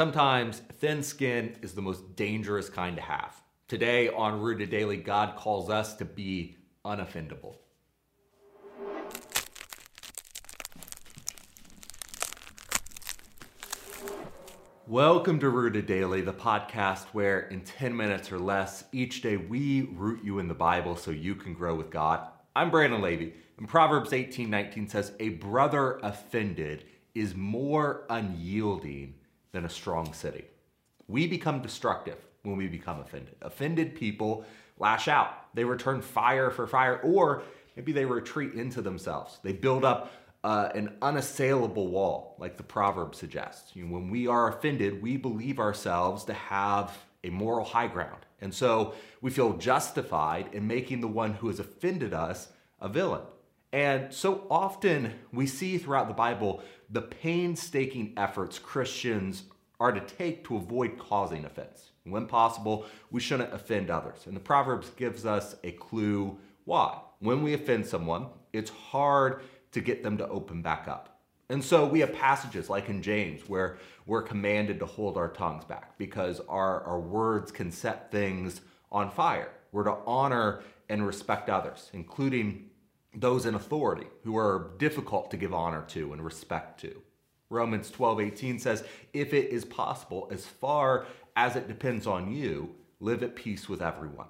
Sometimes thin skin is the most dangerous kind to have. Today on Rooted Daily, God calls us to be unoffendable. Welcome to Rooted Daily, the podcast where in 10 minutes or less each day we root you in the Bible so you can grow with God. I'm Brandon Levy, and Proverbs 18 19 says, A brother offended is more unyielding than a strong city. We become destructive when we become offended. Offended people lash out, they return fire for fire, or maybe they retreat into themselves. They build up uh, an unassailable wall, like the proverb suggests. You know, when we are offended, we believe ourselves to have a moral high ground. And so we feel justified in making the one who has offended us a villain. And so often we see throughout the Bible the painstaking efforts Christians are to take to avoid causing offense. When possible, we shouldn't offend others. And the Proverbs gives us a clue why. When we offend someone, it's hard to get them to open back up. And so we have passages like in James where we're commanded to hold our tongues back because our, our words can set things on fire. We're to honor and respect others, including those in authority who are difficult to give honor to and respect to. Romans 12, 18 says, If it is possible, as far as it depends on you, live at peace with everyone.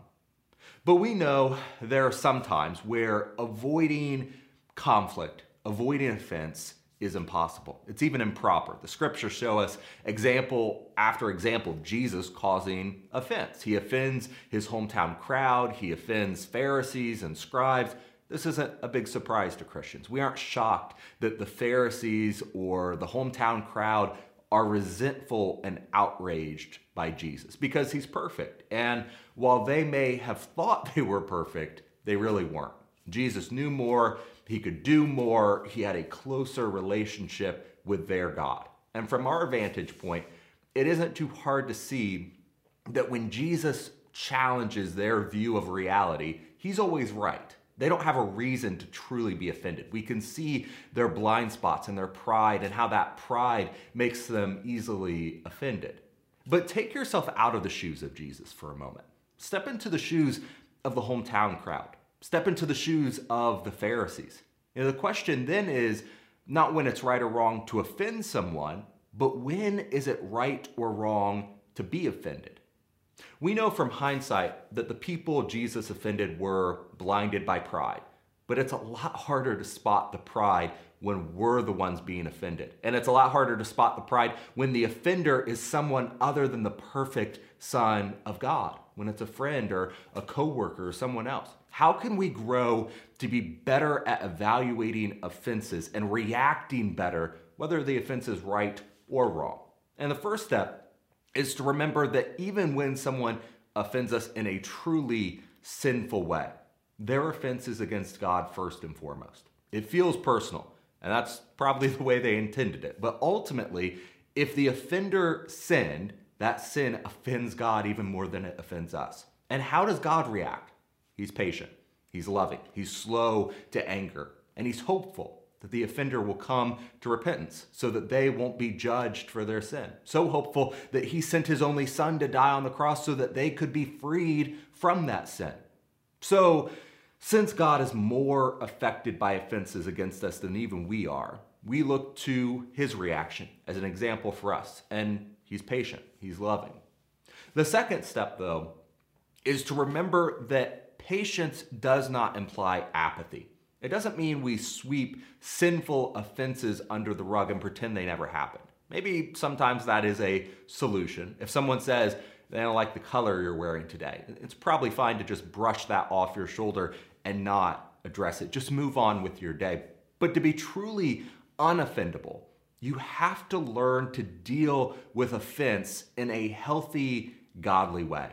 But we know there are some times where avoiding conflict, avoiding offense, is impossible. It's even improper. The scriptures show us example after example of Jesus causing offense. He offends his hometown crowd, he offends Pharisees and scribes. This isn't a big surprise to Christians. We aren't shocked that the Pharisees or the hometown crowd are resentful and outraged by Jesus because he's perfect. And while they may have thought they were perfect, they really weren't. Jesus knew more, he could do more, he had a closer relationship with their God. And from our vantage point, it isn't too hard to see that when Jesus challenges their view of reality, he's always right. They don't have a reason to truly be offended. We can see their blind spots and their pride and how that pride makes them easily offended. But take yourself out of the shoes of Jesus for a moment. Step into the shoes of the hometown crowd. Step into the shoes of the Pharisees. You know, the question then is not when it's right or wrong to offend someone, but when is it right or wrong to be offended? We know from hindsight that the people Jesus offended were blinded by pride, but it's a lot harder to spot the pride when we're the ones being offended. And it's a lot harder to spot the pride when the offender is someone other than the perfect Son of God, when it's a friend or a coworker or someone else. How can we grow to be better at evaluating offenses and reacting better, whether the offense is right or wrong? And the first step is to remember that even when someone offends us in a truly sinful way, their offense is against God first and foremost. It feels personal, and that's probably the way they intended it. But ultimately, if the offender sinned, that sin offends God even more than it offends us. And how does God react? He's patient, He's loving, He's slow to anger, and He's hopeful that the offender will come to repentance so that they won't be judged for their sin. So hopeful that he sent his only son to die on the cross so that they could be freed from that sin. So, since God is more affected by offenses against us than even we are, we look to his reaction as an example for us. And he's patient, he's loving. The second step, though, is to remember that patience does not imply apathy. It doesn't mean we sweep sinful offenses under the rug and pretend they never happened. Maybe sometimes that is a solution. If someone says they don't like the color you're wearing today, it's probably fine to just brush that off your shoulder and not address it. Just move on with your day. But to be truly unoffendable, you have to learn to deal with offense in a healthy, godly way.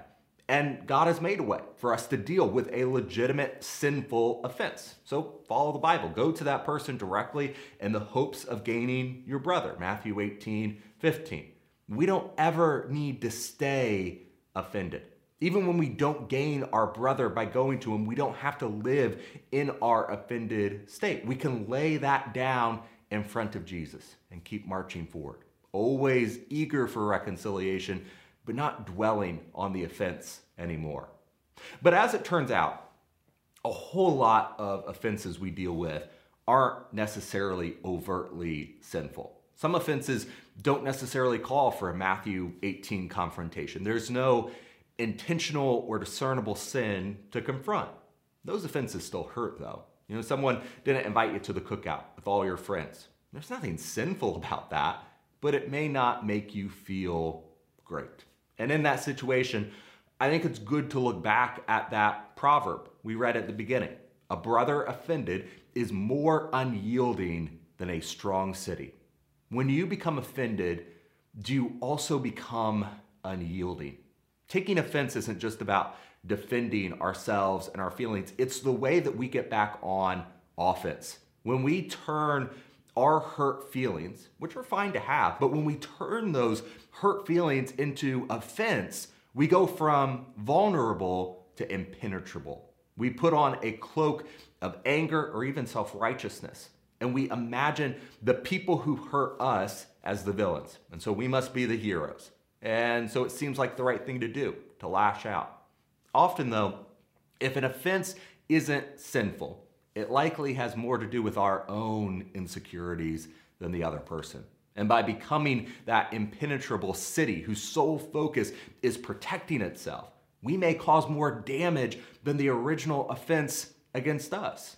And God has made a way for us to deal with a legitimate sinful offense. So follow the Bible. Go to that person directly in the hopes of gaining your brother. Matthew 18, 15. We don't ever need to stay offended. Even when we don't gain our brother by going to him, we don't have to live in our offended state. We can lay that down in front of Jesus and keep marching forward always eager for reconciliation, but not dwelling on the offense anymore. But as it turns out, a whole lot of offenses we deal with aren't necessarily overtly sinful. Some offenses don't necessarily call for a Matthew 18 confrontation. There's no intentional or discernible sin to confront. Those offenses still hurt, though. You know, someone didn't invite you to the cookout with all your friends. There's nothing sinful about that, but it may not make you feel great. And in that situation, I think it's good to look back at that proverb we read at the beginning. A brother offended is more unyielding than a strong city. When you become offended, do you also become unyielding? Taking offense isn't just about defending ourselves and our feelings, it's the way that we get back on offense. When we turn our hurt feelings, which are fine to have, but when we turn those hurt feelings into offense, we go from vulnerable to impenetrable. We put on a cloak of anger or even self righteousness, and we imagine the people who hurt us as the villains. And so we must be the heroes. And so it seems like the right thing to do to lash out. Often, though, if an offense isn't sinful, it likely has more to do with our own insecurities than the other person. And by becoming that impenetrable city whose sole focus is protecting itself, we may cause more damage than the original offense against us.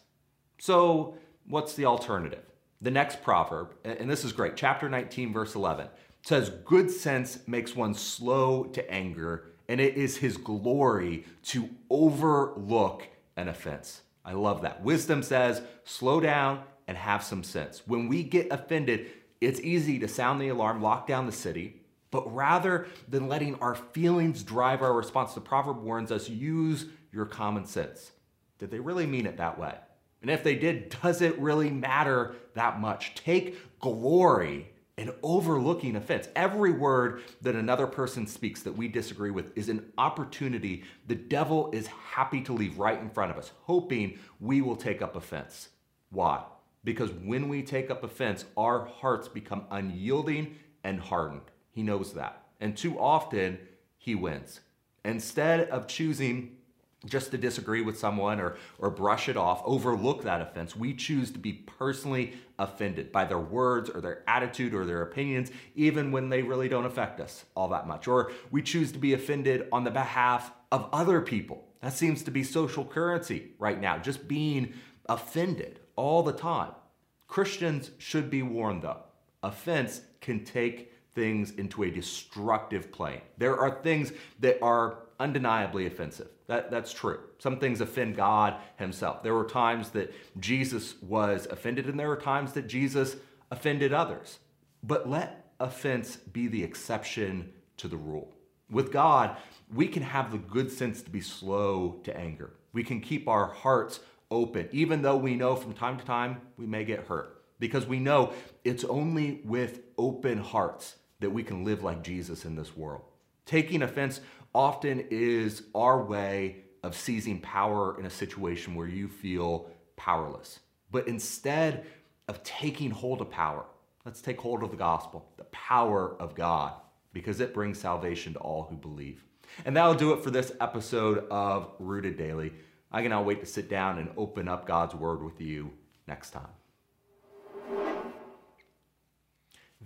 So, what's the alternative? The next proverb, and this is great, chapter 19, verse 11, says, Good sense makes one slow to anger, and it is his glory to overlook an offense. I love that. Wisdom says, slow down and have some sense. When we get offended, it's easy to sound the alarm, lock down the city, but rather than letting our feelings drive our response, the proverb warns us use your common sense. Did they really mean it that way? And if they did, does it really matter that much? Take glory in overlooking offense. Every word that another person speaks that we disagree with is an opportunity the devil is happy to leave right in front of us, hoping we will take up offense. Why? Because when we take up offense, our hearts become unyielding and hardened. He knows that. And too often, he wins. Instead of choosing just to disagree with someone or, or brush it off, overlook that offense, we choose to be personally offended by their words or their attitude or their opinions, even when they really don't affect us all that much. Or we choose to be offended on the behalf of other people. That seems to be social currency right now, just being offended all the time. Christians should be warned though. Offense can take things into a destructive plane. There are things that are undeniably offensive. That, that's true. Some things offend God Himself. There were times that Jesus was offended, and there were times that Jesus offended others. But let offense be the exception to the rule. With God, we can have the good sense to be slow to anger. We can keep our hearts open, even though we know from time to time we may get hurt, because we know it's only with open hearts that we can live like Jesus in this world. Taking offense often is our way of seizing power in a situation where you feel powerless. But instead of taking hold of power, let's take hold of the gospel, the power of God, because it brings salvation to all who believe. And that'll do it for this episode of Rooted Daily. I cannot wait to sit down and open up God's Word with you next time.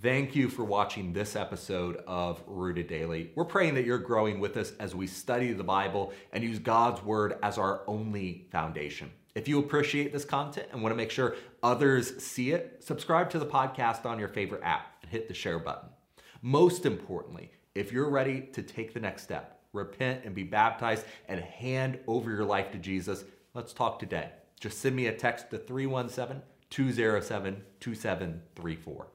Thank you for watching this episode of Rooted Daily. We're praying that you're growing with us as we study the Bible and use God's Word as our only foundation. If you appreciate this content and want to make sure others see it, subscribe to the podcast on your favorite app and hit the share button. Most importantly, if you're ready to take the next step, repent, and be baptized and hand over your life to Jesus, let's talk today. Just send me a text to 317 207 2734.